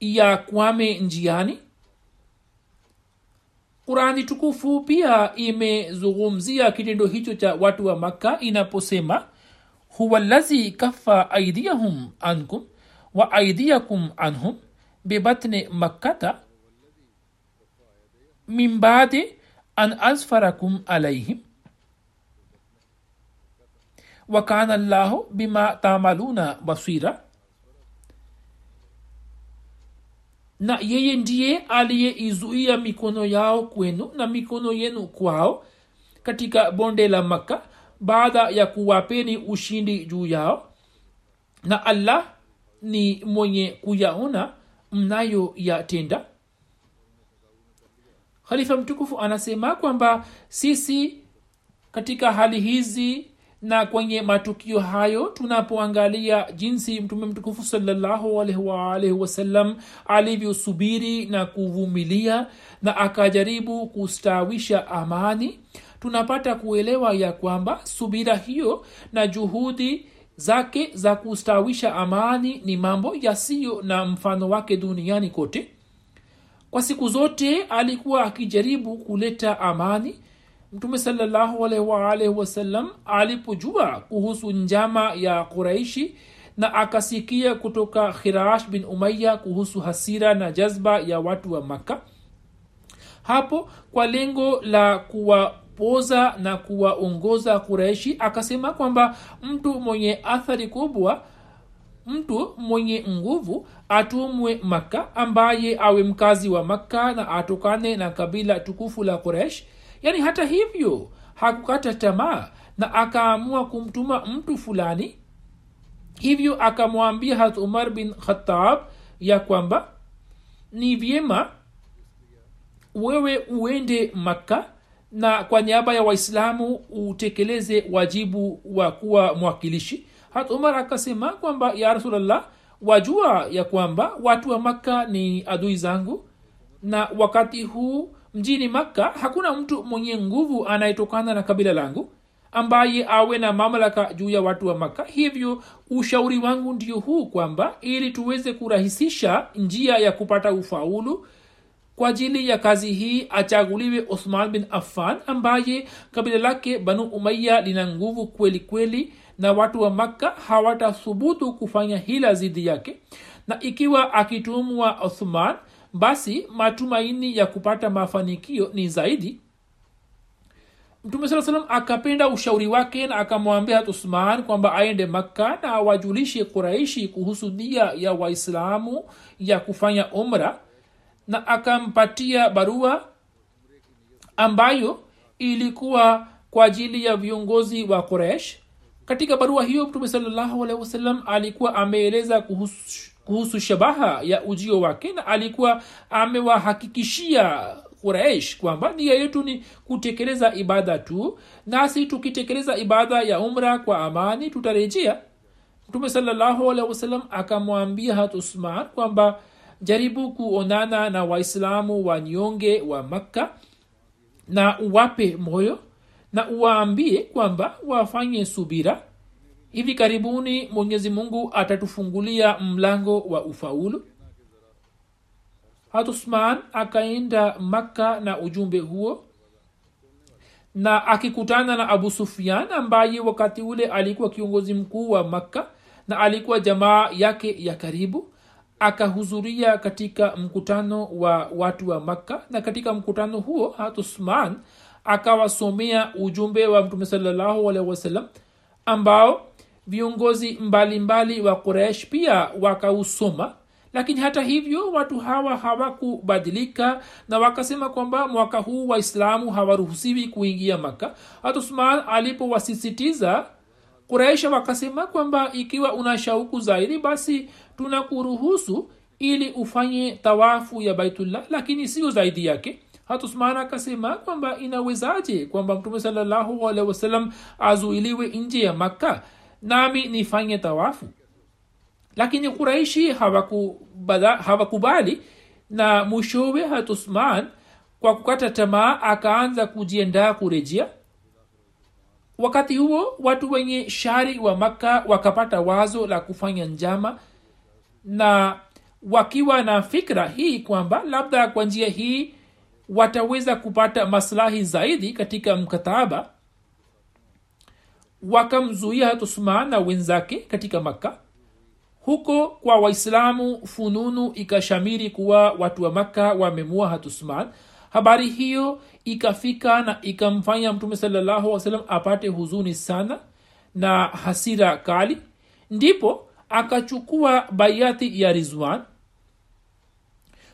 ya kwame njiani. Qurani tukufu pia imezungumzia kitendo hicho cha watu wa makka inaposema huwa lazi kafa aidiyahum ankum wa aidiyakum anhum makkata min badi an azfarakum alaihim wa kana llahu bima tamaluna basira na yeye ndiye aliyeizuia mikono yao kwenu na mikono yenu kwao katika bonde la makka baada ya kuwapeni ushindi juu yao na allah ni mwenye kuyaona mnayoyatenda khalifa mtukufu anasema kwamba sisi katika hali hizi na kwenye matukio hayo tunapoangalia jinsi mtume mtukufu salllahualwalhi wasallam alivyosubiri na kuvumilia na akajaribu kustawisha amani tunapata kuelewa ya kwamba subira hiyo na juhudi zake za kustawisha amani ni mambo yasiyo na mfano wake duniani kote. Kwa siku zote alikuwa akijaribu kuleta amani. Mtume salallahu wasallam alipojua kuhusu njama ya quraishi na akasikia kutoka khirash bin umaya kuhusu hasira na jazba ya watu wa makka. Hapo kwa lengo la kuwapoza na kuwaongoza kuraishi akasema kwamba mtu mwenye athari kubwa mtu mwenye nguvu atumwe makka ambaye awe mkazi wa makka na atokane na kabila tukufu la quraish yaani hata hivyo hakukata tamaa na akaamua kumtuma mtu fulani. Hivyo akamwambia hat umar bin khatab ya kwamba ni vyema wewe uende makka na kwa niaba ya waislamu utekeleze wajibu wa kuwa mwakilishi. Hat umar akasema kwamba ya rasulllah wajua ya kwamba watu wa makka ni adui zangu. Na wakati huu mjini makka hakuna mtu mwenye nguvu anayetokana na kabila langu ambaye awe na mamlaka juu ya watu wa makka. Hivyo ushauri wangu ndio huu kwamba ili tuweze kurahisisha njia ya kupata ufaulu kwa ajili ya kazi hii achaguliwe uthman bin affan ambaye kabila lake banu umaya lina nguvu kweli kweli na watu wa makka hawatathubutu kufanya hila zidi yake. Na ikiwa akitumwa uthman basi matumaini ya kupata mafanikio ni zaidi. Mtume saa salam akapenda ushauri wake na akamwambia hat usman kwamba aende makka na awajulishe kuraishi kuhusu nia ya waislamu ya kufanya umra na akampatia barua ambayo ilikuwa kwa ajili ya viongozi wa quraish katika barua hiyo mtume salallahu alehi alikuwa ameeleza kuhusu, kuhusu shabaha ya ujio wake na alikuwa amewahakikishia quraish kwamba nia yetu ni kutekeleza ibada tu nasi tukitekeleza ibada ya umra kwa amani tutarejea. Mtume salallahu wasalam akamwambia hat usman kwamba jaribu kuonana na waislamu wanyonge wa makka na uwape moyo na uwaambie kwamba wafanye subira. Hivi karibuni mwenyezi mungu atatufungulia mlango wa ufaulu. Hatusman akaenda makka na ujumbe huo na akikutana na abu sufian ambaye wakati ule alikuwa kiongozi mkuu wa makka na alikuwa jamaa yake ya karibu akahudhuria katika mkutano wa watu wa makka na katika mkutano huo hatusman akawasomea ujumbe wa mtume salallahu ambao viongozi mbalimbali wa quraish pia wakausoma. Lakini hata hivyo watu hawa hawakubadilika na wakasema kwamba mwaka huu waislamu hawaruhusiwi kuingia maka hatusman alipowasisitiza quraisha wakasema kwamba ikiwa una shauku zaidi basi tunakuruhusu ili ufanye tawafu ya baitullah lakini sio zaidi yake. Hatusman akasema kwamba inawezaje kwamba mtume wasallam azuiliwe nje ya makka nami nifanye tawafu? Lakini kuraishi hawakubali na mwishowe hat usman kwa kukata tamaa akaanza kujiendaa kurejea. Wakati huo watu wenye shari wa makka wakapata wazo la kufanya njama na wakiwa na fikra hii kwamba labda kwa njia hii wataweza kupata maslahi zaidi katika mkataba wakamzuia hatusman na wenzake katika makka. Huko kwa waislamu fununu ikashamiri kuwa watu wa makka wamemua hatusman habari hiyo ikafika na ikamfanya mtume salallahu salam apate huzuni sana na hasira kali. Ndipo akachukua baiati ya rizwan.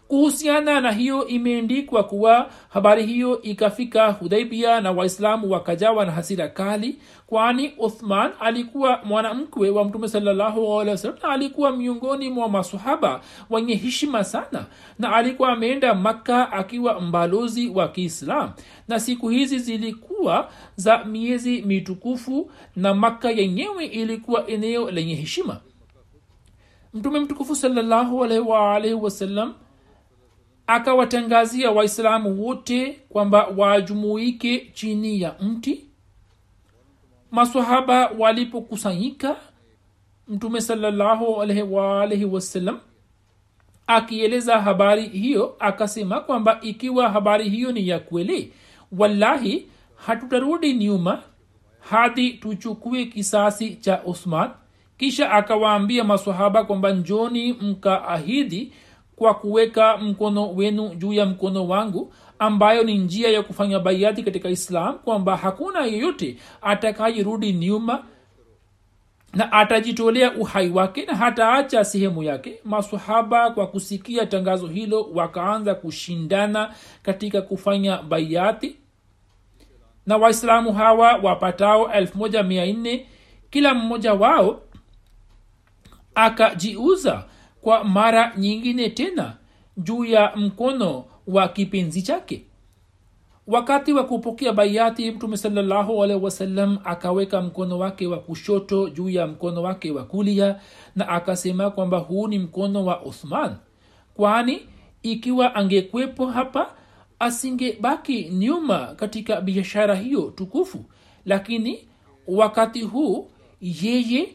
Kuhusiana na hiyo imeendikwa kuwa habari hiyo ikafika hudaibia na waislamu wakajawa na hasira kali kwani uthman alikuwa mwanamkwe wa mtume na alikuwa miongoni mwa masahaba wenye heshima sana na alikuwa ameenda makka akiwa mbalozi wa kiislam. Na siku hizi zilikuwa za miezi mitukufu na makka yenyewe ilikuwa eneo lenye heshima mtume mtukufu wasallam akawatangazia waislamu wote kwamba wajumuike chini ya mti. Masahaba walipokusanyika mtume wasallam akieleza habari hiyo akasema kwamba ikiwa habari hiyo ni ya kweli wallahi hatutarudi nyuma hadi tuchukue kisasi cha usman kisha akawaambia masahaba kwamba njoni mkaahidi kwa kuweka mkono wenu juu ya mkono wangu ambayo ni njia ya kufanya baiati katika islam kwamba hakuna yeyote atakayerudi nyuma na atajitolea uhai wake na hataacha sehemu yake. Masahaba kwa kusikia tangazo hilo wakaanza kushindana katika kufanya baiati na waislamu hawa wapatao 14 kila mmoja wao akajiuza kwa mara nyingine tena juu ya mkono wa kipenzi chake. Wakati wa kupokea baiati mtume salllahualhi wasallam akaweka mkono wake wa kushoto juu ya mkono wake wa kulia na akasema kwamba huu ni mkono wa uthman kwani ikiwa angekwepo hapa asingebaki nyuma katika biashara hiyo tukufu. Lakini wakati huu yeye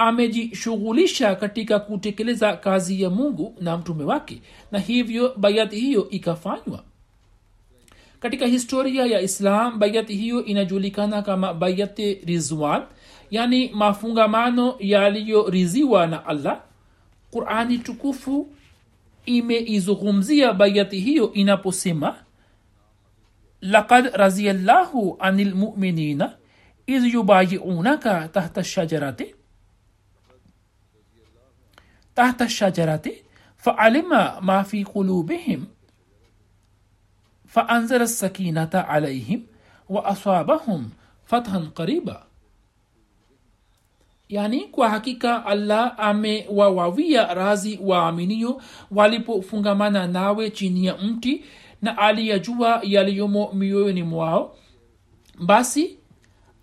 amejishughulisha katika kutekeleza kazi ya mungu na mtume wake na hivyo bayati hiyo ikafanywa. Katika historia ya islam bayati hiyo inajulikana kama bayati rizwan yani mafungamano yaliyoriziwa na allah. Qurani tukufu imeizungumzia bayati hiyo inaposema lakad raziallahu ani lmuminina idh yubayiunaka tahta shajarati tahta shajarati faalima ma fi qulubihim faanzala sakinata alaihim wa asabahum fathan qariba yani kwa hakika allah amewawawia razi waaminio walipofungamana nawe chini ya mti na aliyajua yaliyomo mioyoni mwao. Basi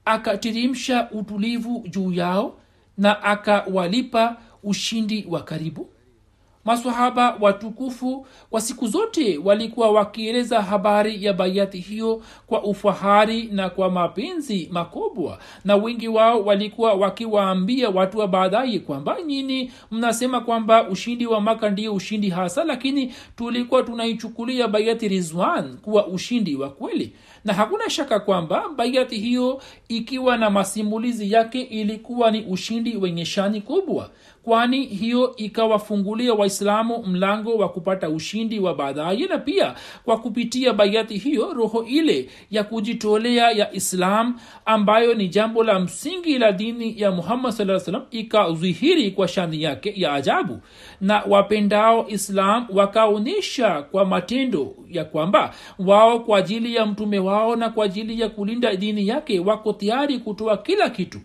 akatirimsha utulivu juu yao na akawalipa ushindi wa karibu. Masahaba watukufu kwa siku zote walikuwa wakieleza habari ya bayati hiyo kwa ufahari na kwa mapenzi makubwa na wengi wao walikuwa wakiwaambia watu wa baadaye kwamba nyini mnasema kwamba ushindi wa maka ndio ushindi hasa lakini tulikuwa tunaichukulia bayati rizwan kuwa ushindi wa kweli na hakuna shaka kwamba baiati hiyo ikiwa na masimulizi yake ilikuwa ni ushindi wenye shani kubwa kwani hiyo ikawafungulia waislamu mlango wa kupata ushindi wa baadaye na pia kwa kupitia baiati hiyo roho ile ya kujitolea ya islam ambayo ni jambo la msingi la dini ya muhammad saa salam ikadhihiri kwa shani yake ya ajabu. Na wapendao islam wakaonyesha kwa matendo ya kwamba wao kwa ajili ya mtume wao na kwa ajili ya kulinda dini yake wako tayari kutoa kila kitu.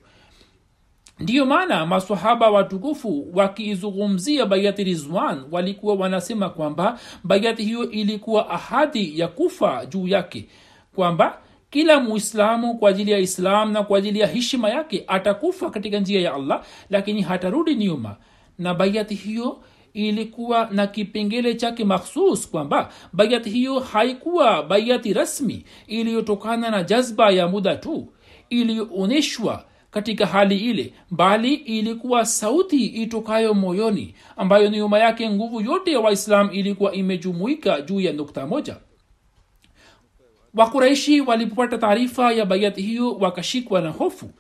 Ndiyo maana masahaba watukufu wakiizungumzia bayati rizwan walikuwa wanasema kwamba bayati hiyo ilikuwa ahadi ya kufa juu yake kwamba kila muislamu kwa ajili ya islam na kwa ajili ya heshima yake atakufa katika njia ya allah lakini hatarudi nyuma. Na bayati hiyo ilikuwa na kipengele chake makhsus kwamba bayati hiyo haikuwa baiati rasmi iliyotokana na jazba ya muda tu iliyoonyeshwa katika hali ile bali ilikuwa sauti itokayo moyoni ambayo nyuma yake nguvu yote ya waislam ilikuwa imejumuika juu ya nukta moja. Wakuraishi walipopata taarifa ya bayati hiyo wakashikwa na hofu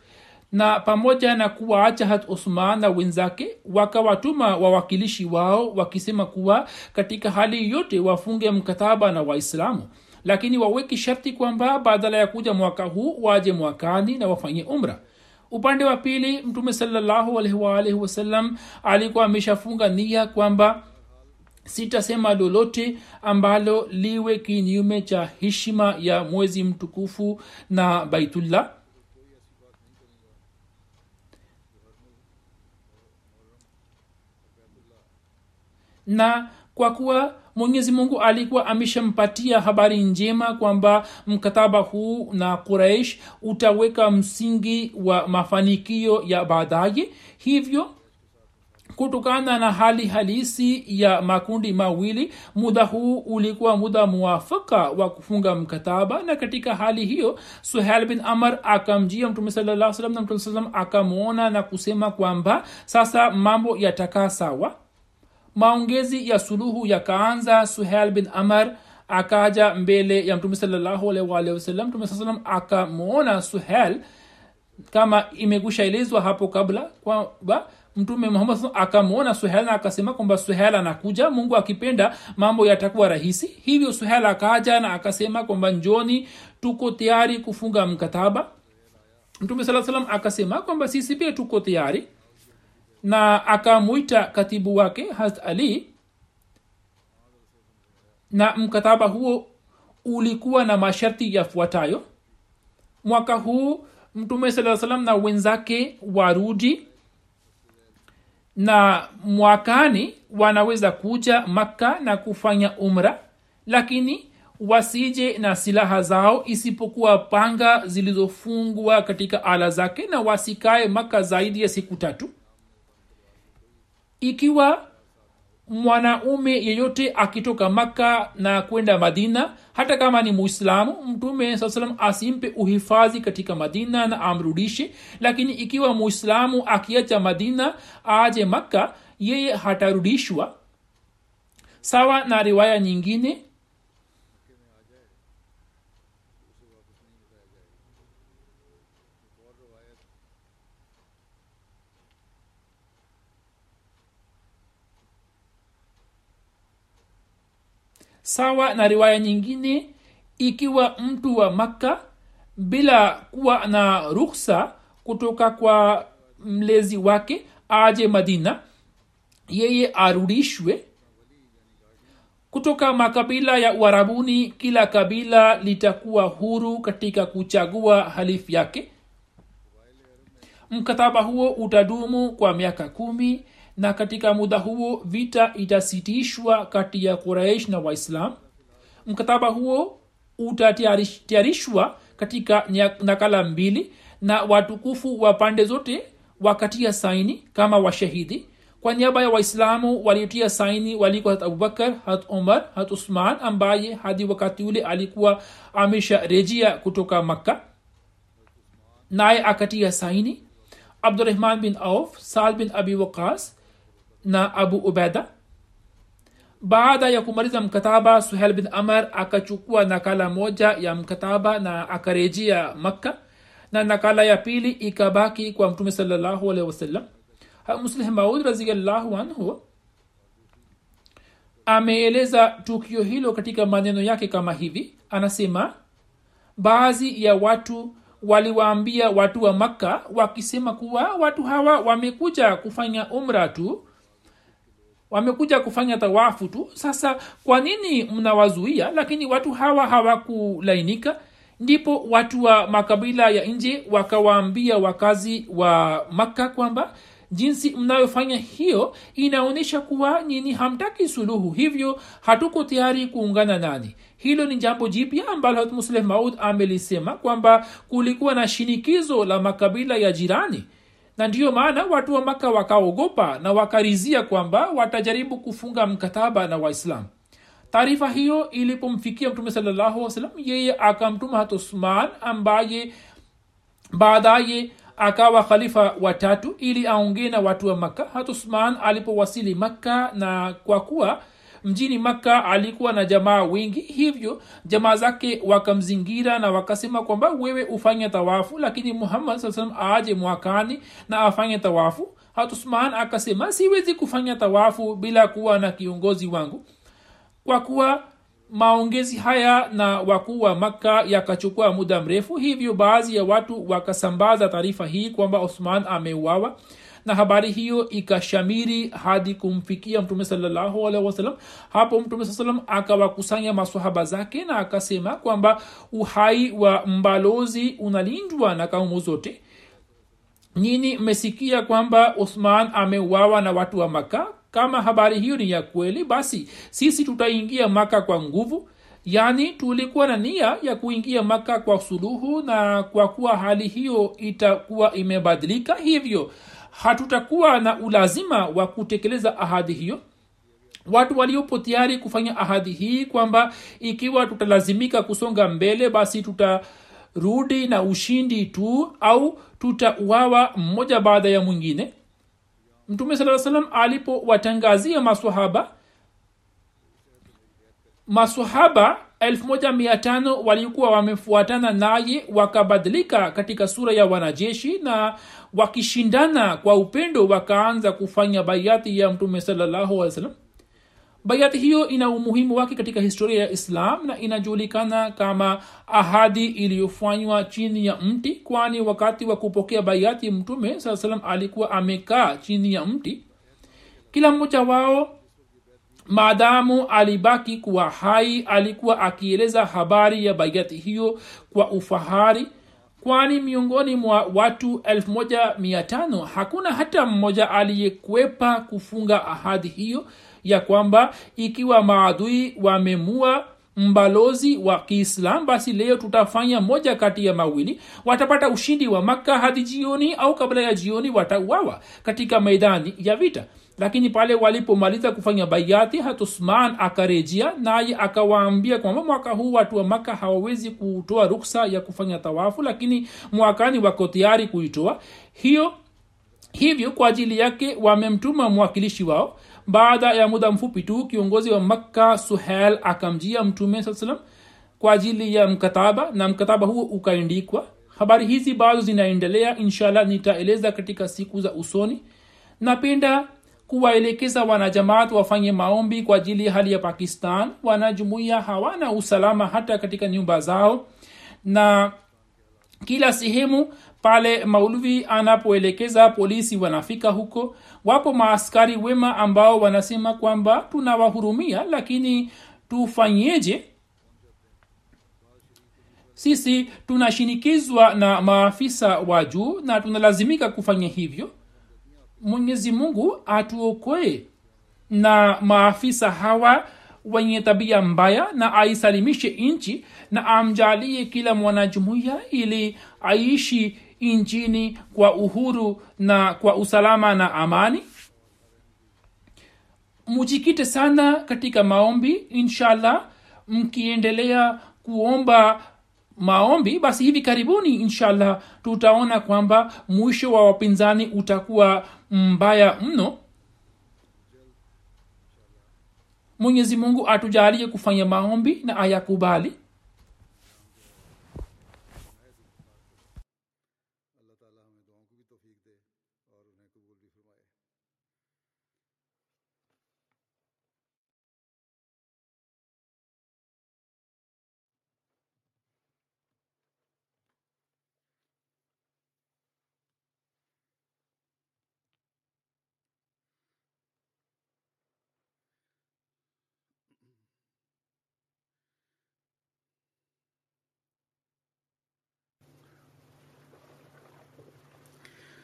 na pamoja na kuwaacha hat usman na wenzake wakawatuma wawakilishi wao wakisema kuwa katika hali yote wafunge mkataba na waislamu. Lakini waweki sharti kwamba badala ya kuja mwaka huu waje mwakani na wafanye umra. Upande wa pili mtume salllahualwalhi wasallam alikuwa ameshafunga nia kwamba sitasema lolote ambalo liwe kinyume cha heshima ya mwezi mtukufu na baitullah na kwa kuwa mwenyezi mungu alikuwa ameshampatia habari njema kwamba mkataba huu na quraish utaweka msingi wa mafanikio ya baadaye hivyo kutokana na hali halisi ya makundi mawili muda huu ulikuwa muda muwafaka wa kufunga mkataba. Na katika hali hiyo suhel bin amar akamjia mtume salaa na mtume salam akamwona na kusema kwamba sasa mambo yatakaa sawa maongezi ya suluhu yakaanza suhel bin amar akaja mbele ya mtume mtume saa salam akamwona suhel kama imegusha hapo kabla kwamba mtume muhammad akamwona suhel na akasema kwamba suhel anakuja mungu akipenda mambo yatakuwa rahisi. Hivyo suhel akaja na akasema kwamba njoni tuko tayari kufunga mkataba. Mtume saa salam akasema kwamba sisi pia tuko tayari na akamwita katibu wake harat ali. Na mkataba huo ulikuwa na masharti yafuatayo. Mwaka huu mtume saa salam na wenzake warudi na mwakani wanaweza kuja makka na kufanya umra lakini wasije na silaha zao isipokuwa panga zilizofungwa katika ala zake na wasikae maka zaidi ya siku tatu ikiwa mwanaume yeyote akitoka makka na kwenda madina hata kama ni muislamu mtume saa salam asimpe uhifadhi katika madina na amrudishe. Lakini ikiwa muislamu akiacha madina aje makka yeye hatarudishwa. Sawa na riwaya nyingine sawa na riwaya nyingine ikiwa mtu wa makka bila kuwa na ruksa kutoka kwa mlezi wake aje madina yeye arudishwe kutoka makabila ya uarabuni kila kabila litakuwa huru katika kuchagua halifu yake. Mkataba huo utadumu kwa miaka kumi na katika muda huo vita itasitishwa kati ya quraish na waislam. Mkataba huo utatayarishwa katika nakala mbili na watukufu wa pande zote wakatia saini kama washahidi. Kwa niaba ya waislamu waliotia saini walikuwa hat abubakar hat umar hat usman ambaye hadi wakati ule alikuwa amesha rejea kutoka makka naye akatia saini abdurahman bin auf sal bin abi waqas na abu ubeda baada ya kumaliza mkataba suhel bin amar akachukua nakala moja ya mkataba na akarejea makka na nakala ya pili ikabaki kwa mtume salallahu alehi wasallam. Muslih ameeleza tukio hilo katika maneno yake kama hivi. Anasema baadhi ya watu waliwaambia watu wa makka wakisema kuwa watu hawa wamekuja kufanya umra tu wamekuja kufanya tawafu tu. Sasa kwa nini mnawazuia? Lakini watu hawa hawakulainika. Ndipo watu wa makabila ya nje wakawaambia wakazi wa makka kwamba jinsi mnayofanya hiyo inaonyesha kuwa nyini hamtaki suluhu. Hivyo hatuko tayari kuungana nani hilo ni jambo jipya ambalo musleh maud amelisema kwamba kulikuwa na shinikizo la makabila ya jirani na ndiyo maana watu wa maka wakaogopa na wakarizia kwamba watajaribu kufunga mkataba na waislamu. Taarifa hiyo ilipomfikia mtume salallahu salam yeye akamtuma hat usman ambaye baadaye akawa khalifa watatu ili aongee na watu wa makka. Hat usman alipowasili makka na kwa kuwa mjini makka alikuwa na jamaa wengi hivyo jamaa zake wakamzingira na wakasema kwamba wewe ufanye tawafu lakini muhammad saa salam aje mwakani na afanye tawafu. Hatusman akasema siwezi kufanya tawafu bila kuwa na kiongozi wangu. Kwa kuwa maongezi haya na wakuu wa makka yakachukua muda mrefu hivyo baadhi ya watu wakasambaza taarifa hii kwamba osman ameuawa na habari hiyo ikashamiri hadi kumfikia mtume salallahu hapo mtume saa akawakusanya masahaba zake na akasema kwamba uhai wa mbalozi unalindwa na kaumu zote. Nyini mmesikia kwamba uthman ameuawa na watu wa maka kama habari hiyo ni ya kweli basi sisi tutaingia maka kwa nguvu. Yaani tulikuwa na nia ya kuingia maka kwa suluhu na kwa kuwa hali hiyo itakuwa imebadilika hivyo hatutakuwa na ulazima wa kutekeleza ahadi hiyo. Watu waliopo tayari kufanya ahadi hii kwamba ikiwa tutalazimika kusonga mbele basi tutarudi na ushindi tu au tutauawa mmoja baada ya mwingine. Mtume saa salam alipowatangazia maswahaba maswahaba 15 walikuwa wamefuatana naye wakabadilika katika sura ya wanajeshi na wakishindana kwa upendo wakaanza kufanya bayati ya mtume salallahu bayati hiyo ina umuhimu wake katika historia ya islam na inajulikana kama ahadi iliyofanywa chini ya mti kwani wakati wa kupokea bayati mtume saa salam alikuwa amekaa chini ya mti. Kila mmoja wao maadamu alibaki kuwa hai alikuwa akieleza habari ya baiati hiyo kwa ufahari kwani miongoni mwa watu 15 hakuna hata mmoja aliyekwepa kufunga ahadi hiyo ya kwamba ikiwa maadui wamemua mbalozi wa kiislam basi leo tutafanya moja kati ya mawili. Watapata ushindi wa makka hadi jioni au kabla ya jioni watauawa katika maidani ya vita lakini pale walipomaliza kufanya baiati hatusman akarejea naye akawaambia kwamba mwaka huu watu wa maka hawawezi kutoa ruksa ya kufanya tawafu lakini mwakani wako tayari kuitoa. Hiyo hivyo kwa ajili yake wamemtuma mwakilishi wao. Baada ya muda mfupi tu kiongozi wa makka suhel akamjia mtume saa salam kwa ajili ya mkataba na mkataba huo ukaandikwa. Habari hizi bado zinaendelea. Inshallah nitaeleza katika siku za usoni. Napenda kuwaelekeza wanajamaat wafanye maombi kwa ajili ya hali ya pakistan. Wanajumuia hawana usalama hata katika nyumba zao. Na kila sehemu pale mauluvi anapoelekeza polisi wanafika huko. Wapo maaskari wema ambao wanasema kwamba tunawahurumia lakini tufanyeje? Sisi tunashinikizwa na maafisa wa juu na tunalazimika kufanya hivyo mwenyezi mungu atuokoe. Na maafisa hawa wenye tabia mbaya na aisalimishe nchi na amjalie kila mwanajumuiya ili aishi nchini kwa uhuru na kwa usalama na amani. Mujikite sana katika maombi inshallah. Mkiendelea kuomba maombi basi hivi karibuni inshallah tutaona kwamba mwisho wa wapinzani utakuwa mbaya mno. Mwenyezi mungu atujalie kufanya maombi na ayakubali